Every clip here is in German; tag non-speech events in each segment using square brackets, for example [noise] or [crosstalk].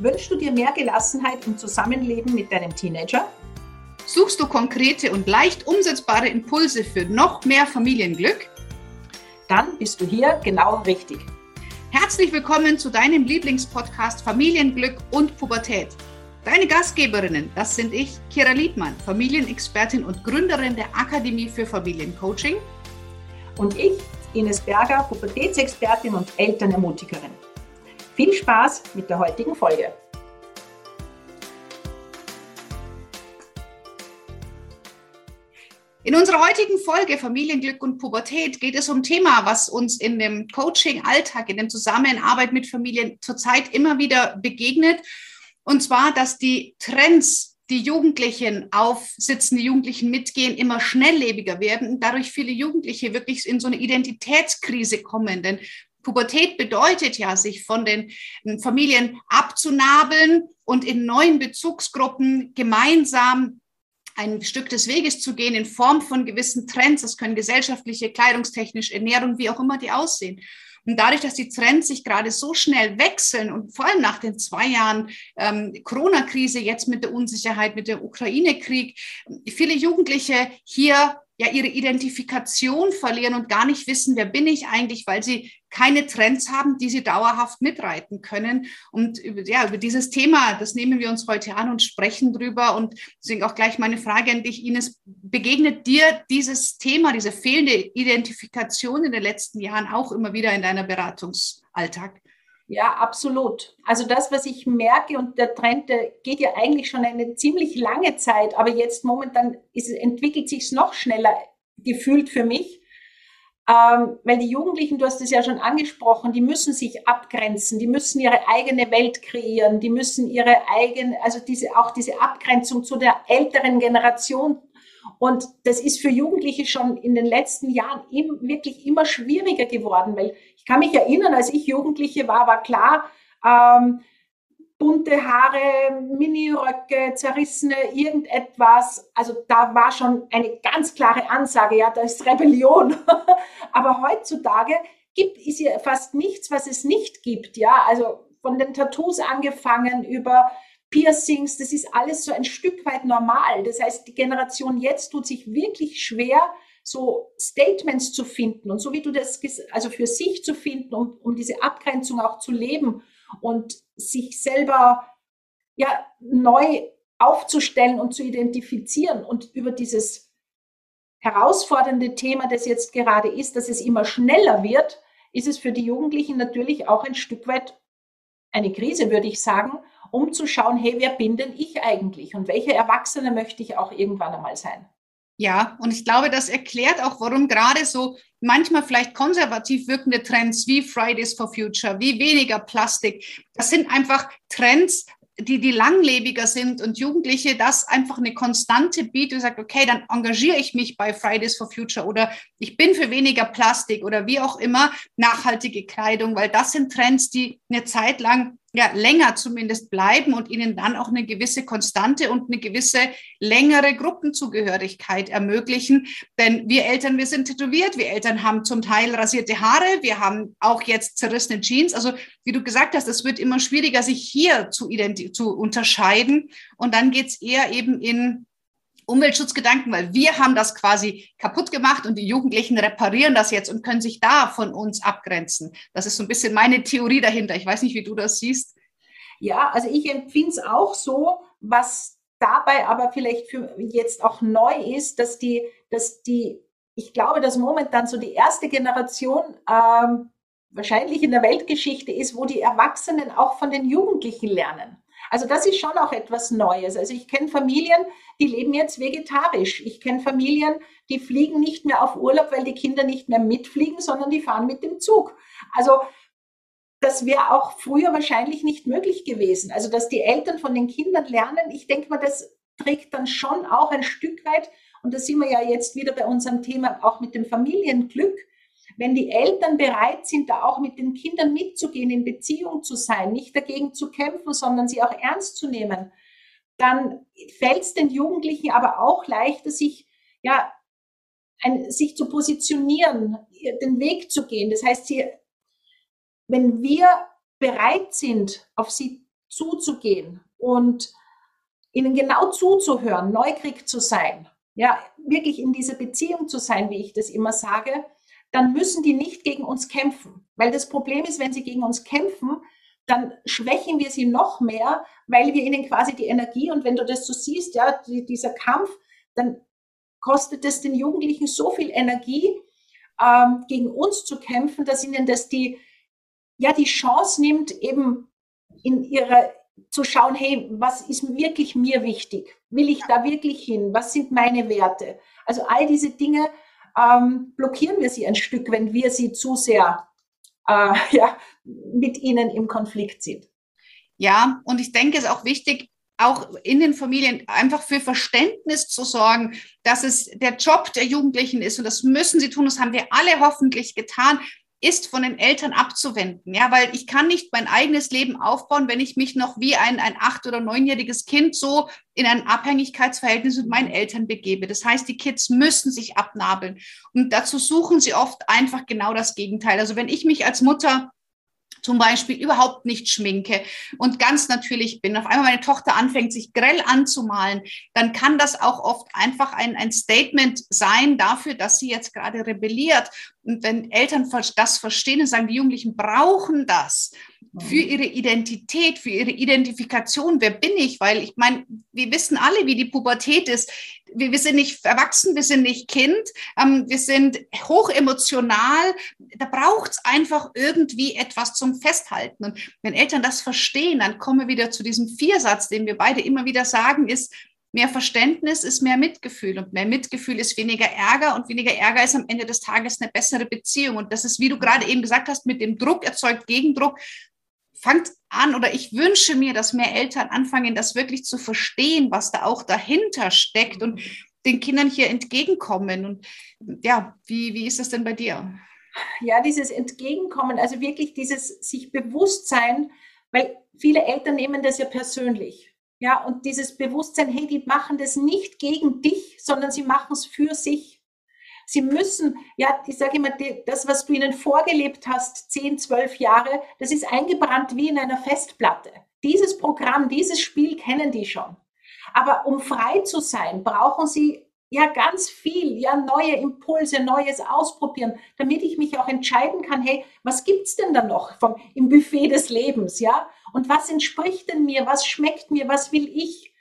Wünschst du dir mehr Gelassenheit im Zusammenleben mit deinem Teenager? Suchst du konkrete und leicht umsetzbare Impulse für noch mehr Familienglück? Dann bist du hier genau richtig. Herzlich willkommen zu deinem Lieblingspodcast Familienglück und Pubertät. Deine Gastgeberinnen, das sind ich, Kira Liedmann, Familienexpertin und Gründerin der Akademie für Familiencoaching. Und ich, Ines Berger, Pubertätsexpertin und Elternermutigerin. Viel Spaß mit der heutigen Folge. In unserer heutigen Folge Familienglück und Pubertät geht es um ein Thema, was uns in dem Coaching-Alltag, in der Zusammenarbeit mit Familien zurzeit immer wieder begegnet. Und zwar, dass die Trends, die Jugendlichen aufsitzen, die Jugendlichen mitgehen, immer schnelllebiger werden und dadurch viele Jugendliche wirklich in so eine Identitätskrise kommen. Denn Pubertät bedeutet ja, sich von den hm, Familien abzunabeln und in neuen Bezugsgruppen gemeinsam ein Stück des Weges zu gehen in Form von gewissen Trends. Das können gesellschaftliche, kleidungstechnisch, Ernährung, wie auch immer die aussehen. Und dadurch, dass die Trends sich gerade so schnell wechseln und vor allem nach den zwei Jahren ähm, Corona-Krise, jetzt mit der Unsicherheit, mit dem Ukraine-Krieg, viele Jugendliche hier ja ihre Identifikation verlieren und gar nicht wissen, wer bin ich eigentlich, weil sie keine Trends haben, die sie dauerhaft mitreiten können. Und über, ja, über dieses Thema, das nehmen wir uns heute an und sprechen drüber. Und deswegen auch gleich meine Frage an dich, Ines, begegnet dir dieses Thema, diese fehlende Identifikation in den letzten Jahren auch immer wieder in deiner Beratungsalltag? Ja, absolut. Also das, was ich merke und der Trend, der geht ja eigentlich schon eine ziemlich lange Zeit, aber jetzt momentan ist, entwickelt sich es noch schneller gefühlt für mich, ähm, weil die Jugendlichen, du hast es ja schon angesprochen, die müssen sich abgrenzen, die müssen ihre eigene Welt kreieren, die müssen ihre eigene, also diese auch diese Abgrenzung zu der älteren Generation und das ist für Jugendliche schon in den letzten Jahren im, wirklich immer schwieriger geworden, weil ich kann mich erinnern, als ich Jugendliche war, war klar, ähm, bunte Haare, Miniröcke, zerrissene irgendetwas. Also da war schon eine ganz klare Ansage, ja, da ist Rebellion. [laughs] Aber heutzutage gibt es ja fast nichts, was es nicht gibt, ja. Also von den Tattoos angefangen über Piercings, das ist alles so ein Stück weit normal. Das heißt, die Generation jetzt tut sich wirklich schwer, so Statements zu finden und so wie du das, also für sich zu finden, um, um diese Abgrenzung auch zu leben und sich selber ja neu aufzustellen und zu identifizieren und über dieses herausfordernde Thema, das jetzt gerade ist, dass es immer schneller wird, ist es für die Jugendlichen natürlich auch ein Stück weit eine Krise, würde ich sagen um zu schauen, hey, wer bin denn ich eigentlich und welche Erwachsene möchte ich auch irgendwann einmal sein? Ja, und ich glaube, das erklärt auch, warum gerade so manchmal vielleicht konservativ wirkende Trends wie Fridays for Future, wie weniger Plastik, das sind einfach Trends, die, die langlebiger sind und Jugendliche das einfach eine Konstante bietet und sagt, okay, dann engagiere ich mich bei Fridays for Future oder ich bin für weniger Plastik oder wie auch immer nachhaltige Kleidung, weil das sind Trends, die eine Zeit lang ja, länger zumindest bleiben und ihnen dann auch eine gewisse Konstante und eine gewisse längere Gruppenzugehörigkeit ermöglichen. Denn wir Eltern, wir sind tätowiert, wir Eltern haben zum Teil rasierte Haare, wir haben auch jetzt zerrissene Jeans. Also wie du gesagt hast, es wird immer schwieriger, sich hier zu, zu unterscheiden. Und dann geht es eher eben in Umweltschutzgedanken, weil wir haben das quasi kaputt gemacht und die Jugendlichen reparieren das jetzt und können sich da von uns abgrenzen. Das ist so ein bisschen meine Theorie dahinter. Ich weiß nicht, wie du das siehst. Ja, also ich empfinde es auch so, was dabei aber vielleicht jetzt auch neu ist, dass die, dass die, ich glaube, dass momentan so die erste Generation ähm, wahrscheinlich in der Weltgeschichte ist, wo die Erwachsenen auch von den Jugendlichen lernen. Also das ist schon auch etwas Neues. Also ich kenne Familien, die leben jetzt vegetarisch. Ich kenne Familien, die fliegen nicht mehr auf Urlaub, weil die Kinder nicht mehr mitfliegen, sondern die fahren mit dem Zug. Also das wäre auch früher wahrscheinlich nicht möglich gewesen. Also dass die Eltern von den Kindern lernen, ich denke mal, das trägt dann schon auch ein Stück weit, und da sind wir ja jetzt wieder bei unserem Thema auch mit dem Familienglück, wenn die Eltern bereit sind, da auch mit den Kindern mitzugehen, in Beziehung zu sein, nicht dagegen zu kämpfen, sondern sie auch ernst zu nehmen, dann fällt es den Jugendlichen aber auch leichter, sich, ja, ein, sich zu positionieren, den Weg zu gehen. Das heißt, sie, wenn wir bereit sind, auf sie zuzugehen und ihnen genau zuzuhören, neugierig zu sein, ja, wirklich in dieser Beziehung zu sein, wie ich das immer sage, dann müssen die nicht gegen uns kämpfen. Weil das Problem ist, wenn sie gegen uns kämpfen, dann schwächen wir sie noch mehr, weil wir ihnen quasi die Energie und wenn du das so siehst, ja, die, dieser Kampf, dann kostet es den Jugendlichen so viel Energie, ähm, gegen uns zu kämpfen, dass ihnen das die, ja, die Chance nimmt, eben in ihrer, zu schauen, hey, was ist wirklich mir wichtig? Will ich da wirklich hin? Was sind meine Werte? Also all diese Dinge ähm, blockieren wir sie ein Stück, wenn wir sie zu sehr äh, [laughs] ja, mit ihnen im Konflikt sind. Ja, und ich denke, es ist auch wichtig, auch in den Familien einfach für Verständnis zu sorgen, dass es der Job der Jugendlichen ist und das müssen sie tun, das haben wir alle hoffentlich getan, ist von den Eltern abzuwenden. Ja, weil ich kann nicht mein eigenes Leben aufbauen, wenn ich mich noch wie ein, ein acht- oder neunjähriges Kind so in ein Abhängigkeitsverhältnis mit meinen Eltern begebe. Das heißt, die Kids müssen sich abnabeln. Und dazu suchen sie oft einfach genau das Gegenteil. Also wenn ich mich als Mutter zum Beispiel überhaupt nicht schminke und ganz natürlich bin, auf einmal meine Tochter anfängt, sich grell anzumalen, dann kann das auch oft einfach ein, ein Statement sein dafür, dass sie jetzt gerade rebelliert. Und wenn Eltern das verstehen und sagen, die Jugendlichen brauchen das für mhm. ihre Identität, für ihre Identifikation, wer bin ich? Weil ich meine, wir wissen alle, wie die Pubertät ist wir, wir sind nicht erwachsen, wir sind nicht Kind, ähm, wir sind hochemotional. Da braucht es einfach irgendwie etwas zum Festhalten. Und wenn Eltern das verstehen, dann kommen wir wieder zu diesem Viersatz, den wir beide immer wieder sagen, ist, Mehr Verständnis ist mehr Mitgefühl und mehr Mitgefühl ist weniger Ärger und weniger Ärger ist am Ende des Tages eine bessere Beziehung. Und das ist, wie du gerade eben gesagt hast, mit dem Druck erzeugt Gegendruck fangt an oder ich wünsche mir, dass mehr Eltern anfangen, das wirklich zu verstehen, was da auch dahinter steckt und den Kindern hier entgegenkommen. Und ja, wie, wie ist das denn bei dir? Ja, dieses Entgegenkommen, also wirklich dieses sich Bewusstsein, weil viele Eltern nehmen das ja persönlich. Ja, und dieses Bewusstsein, hey, die machen das nicht gegen dich, sondern sie machen es für sich. Sie müssen, ja, ich sage immer, das, was du ihnen vorgelebt hast, zehn, zwölf Jahre, das ist eingebrannt wie in einer Festplatte. Dieses Programm, dieses Spiel kennen die schon. Aber um frei zu sein, brauchen sie ja ganz viel, ja neue Impulse, neues ausprobieren, damit ich mich auch entscheiden kann, hey, was gibt's denn da noch vom, im Buffet des Lebens, ja? Und was entspricht denn mir, was schmeckt mir, was will ich?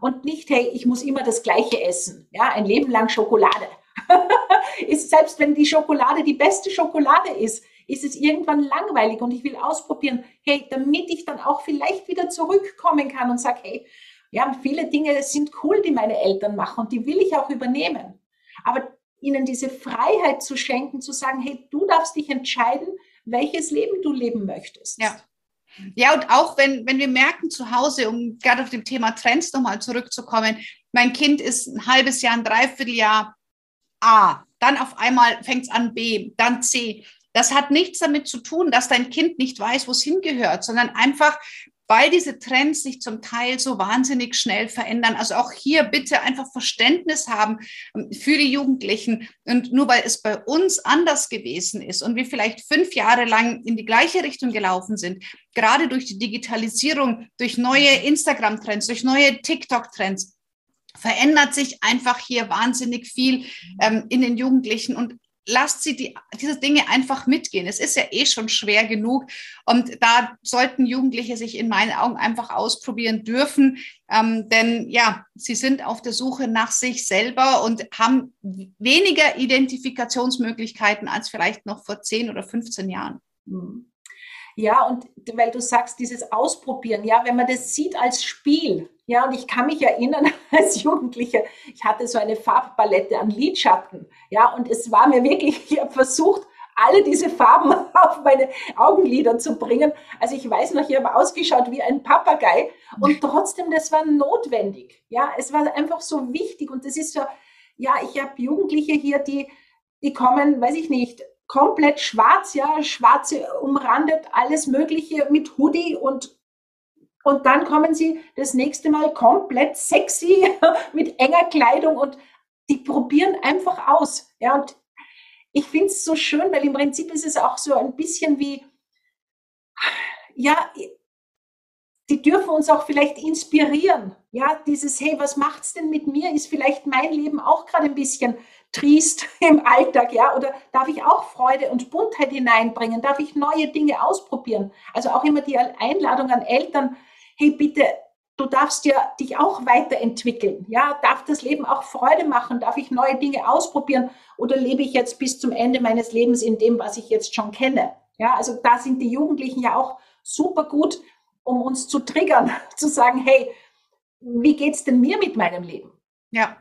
Und nicht, hey, ich muss immer das Gleiche essen, ja, ein Leben lang Schokolade. [laughs] ist, selbst wenn die Schokolade die beste Schokolade ist, ist es irgendwann langweilig und ich will ausprobieren, hey, damit ich dann auch vielleicht wieder zurückkommen kann und sage, hey, ja, viele Dinge sind cool, die meine Eltern machen und die will ich auch übernehmen. Aber ihnen diese Freiheit zu schenken, zu sagen, hey, du darfst dich entscheiden, welches Leben du leben möchtest. Ja. Ja, und auch wenn, wenn wir merken zu Hause, um gerade auf dem Thema Trends nochmal zurückzukommen, mein Kind ist ein halbes Jahr, ein Dreivierteljahr A, dann auf einmal fängt es an B, dann C. Das hat nichts damit zu tun, dass dein Kind nicht weiß, wo es hingehört, sondern einfach, weil diese Trends sich zum Teil so wahnsinnig schnell verändern. Also auch hier bitte einfach Verständnis haben ähm, für die Jugendlichen. Und nur weil es bei uns anders gewesen ist und wir vielleicht fünf Jahre lang in die gleiche Richtung gelaufen sind, gerade durch die Digitalisierung, durch neue Instagram-Trends, durch neue TikTok-Trends, verändert sich einfach hier wahnsinnig viel ähm, in den Jugendlichen und lasst sie die, diese Dinge einfach mitgehen. Es ist ja eh schon schwer genug und da sollten Jugendliche sich in meinen Augen einfach ausprobieren dürfen, ähm, denn ja, sie sind auf der Suche nach sich selber und haben weniger Identifikationsmöglichkeiten als vielleicht noch vor 10 oder 15 Jahren. Mhm. Ja, und weil du sagst, dieses Ausprobieren, ja, wenn man das sieht als Spiel, ja, und ich kann mich erinnern [laughs] als Jugendliche, ich hatte so eine Farbpalette an Lidschatten, ja, und es war mir wirklich, ich habe versucht, alle diese Farben [laughs] auf meine Augenlider zu bringen. Also ich weiß noch, ich habe ausgeschaut wie ein Papagei und trotzdem, das war notwendig. Ja, es war einfach so wichtig und das ist so, ja, ich habe Jugendliche hier, die, die kommen, weiß ich nicht, komplett schwarz, ja, schwarze umrandet, alles Mögliche mit Hoodie und und dann kommen sie das nächste Mal komplett sexy [laughs] mit enger Kleidung und die probieren einfach aus. Ja, und ich finde es so schön, weil im Prinzip ist es auch so ein bisschen wie, ja, die dürfen uns auch vielleicht inspirieren. Ja, dieses, hey, was macht's denn mit mir? Ist vielleicht mein Leben auch gerade ein bisschen triest [laughs] im Alltag, ja? Oder darf ich auch Freude und Buntheit hineinbringen? Darf ich neue Dinge ausprobieren? Also auch immer die Einladung an Eltern, hey, bitte, du darfst ja dich auch weiterentwickeln. Ja, darf das Leben auch Freude machen? Darf ich neue Dinge ausprobieren? Oder lebe ich jetzt bis zum Ende meines Lebens in dem, was ich jetzt schon kenne? Ja, also da sind die Jugendlichen ja auch super gut, um uns zu triggern, [laughs] zu sagen, hey, wie geht's denn mir mit meinem Leben? Ja.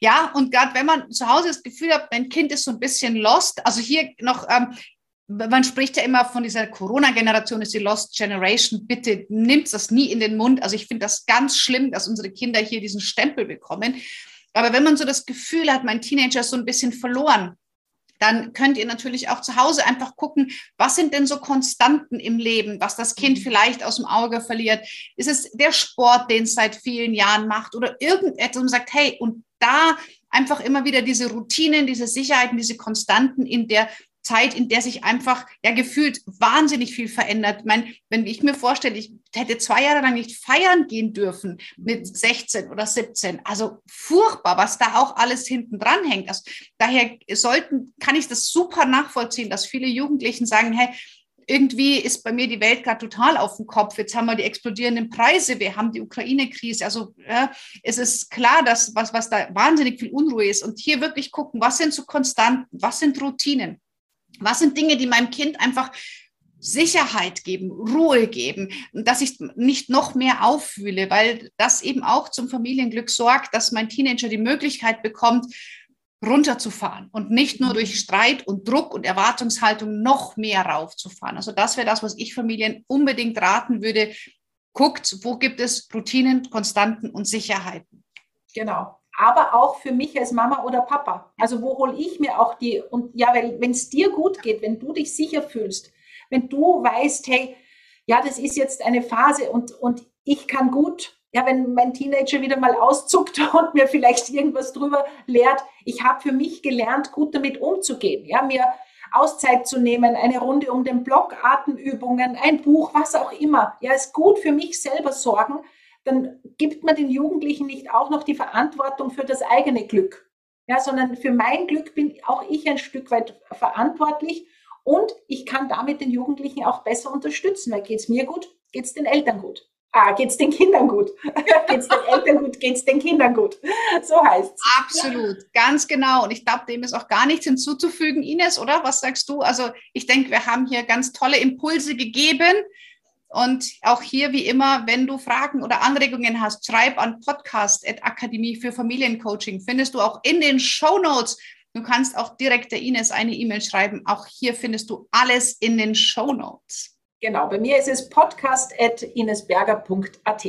Ja, und gerade wenn man zu Hause das Gefühl hat, mein Kind ist so ein bisschen lost, also hier noch, ähm, man spricht ja immer von dieser Corona-Generation, ist die Lost Generation. Bitte nimmt das nie in den Mund. Also ich finde das ganz schlimm, dass unsere Kinder hier diesen Stempel bekommen. Aber wenn man so das Gefühl hat, mein Teenager ist so ein bisschen verloren, dann könnt ihr natürlich auch zu Hause einfach gucken, was sind denn so Konstanten im Leben, was das Kind mhm. vielleicht aus dem Auge verliert. Ist es der Sport, den es seit vielen Jahren macht oder irgendetwas und sagt, hey, und da einfach immer wieder diese Routinen, diese Sicherheiten, diese Konstanten in der Zeit, in der sich einfach ja gefühlt wahnsinnig viel verändert. Ich meine, wenn ich mir vorstelle, ich hätte zwei Jahre lang nicht feiern gehen dürfen mit 16 oder 17. Also furchtbar, was da auch alles hinten dran hängt. Also daher sollten, kann ich das super nachvollziehen, dass viele Jugendlichen sagen, hey, irgendwie ist bei mir die Welt gerade total auf dem Kopf. Jetzt haben wir die explodierenden Preise, wir haben die Ukraine-Krise. Also ja, es ist klar, dass was, was da wahnsinnig viel Unruhe ist. Und hier wirklich gucken, was sind so Konstanten, was sind Routinen? Was sind Dinge, die meinem Kind einfach Sicherheit geben, Ruhe geben, dass ich nicht noch mehr auffühle, weil das eben auch zum Familienglück sorgt, dass mein Teenager die Möglichkeit bekommt, runterzufahren und nicht nur durch Streit und Druck und Erwartungshaltung noch mehr raufzufahren. Also das wäre das, was ich Familien unbedingt raten würde. Guckt, wo gibt es Routinen, Konstanten und Sicherheiten. Genau aber auch für mich als Mama oder Papa. Also wo hole ich mir auch die, und ja, weil wenn es dir gut geht, wenn du dich sicher fühlst, wenn du weißt, hey, ja, das ist jetzt eine Phase und, und ich kann gut, ja, wenn mein Teenager wieder mal auszuckt [laughs] und mir vielleicht irgendwas drüber lehrt, ich habe für mich gelernt, gut damit umzugehen, ja, mir Auszeit zu nehmen, eine Runde um den Block, Atemübungen, ein Buch, was auch immer. Ja, ist gut für mich selber sorgen, dann gibt man den Jugendlichen nicht auch noch die Verantwortung für das eigene Glück. Ja, sondern für mein Glück bin auch ich ein Stück weit verantwortlich und ich kann damit den Jugendlichen auch besser unterstützen, weil geht es mir gut, geht es den Eltern gut. Ah, geht es den Kindern gut? [laughs] geht es den Eltern gut? Geht es den Kindern gut? So heißt es. Absolut, ganz genau. Und ich glaube, dem ist auch gar nichts hinzuzufügen, Ines, oder? Was sagst du? Also ich denke, wir haben hier ganz tolle Impulse gegeben. Und auch hier, wie immer, wenn du Fragen oder Anregungen hast, schreib an podcast.akademie für Familiencoaching. Findest du auch in den Show Notes. Du kannst auch direkt der Ines eine E-Mail schreiben. Auch hier findest du alles in den Show Notes. Genau, bei mir ist es podcast.inesberger.at.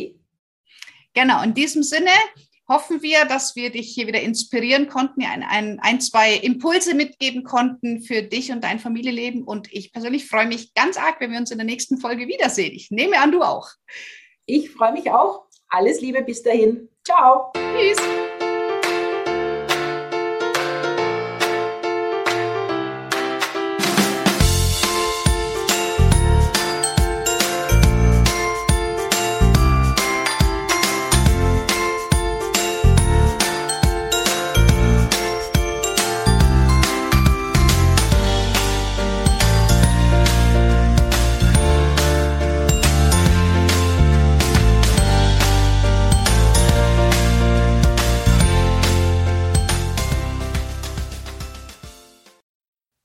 Genau, in diesem Sinne, hoffen wir, dass wir dich hier wieder inspirieren konnten, ein, ein, ein, zwei Impulse mitgeben konnten für dich und dein Familienleben. Und ich persönlich freue mich ganz arg, wenn wir uns in der nächsten Folge wiedersehen. Ich nehme an, du auch. Ich freue mich auch. Alles Liebe bis dahin. Ciao. Tschüss.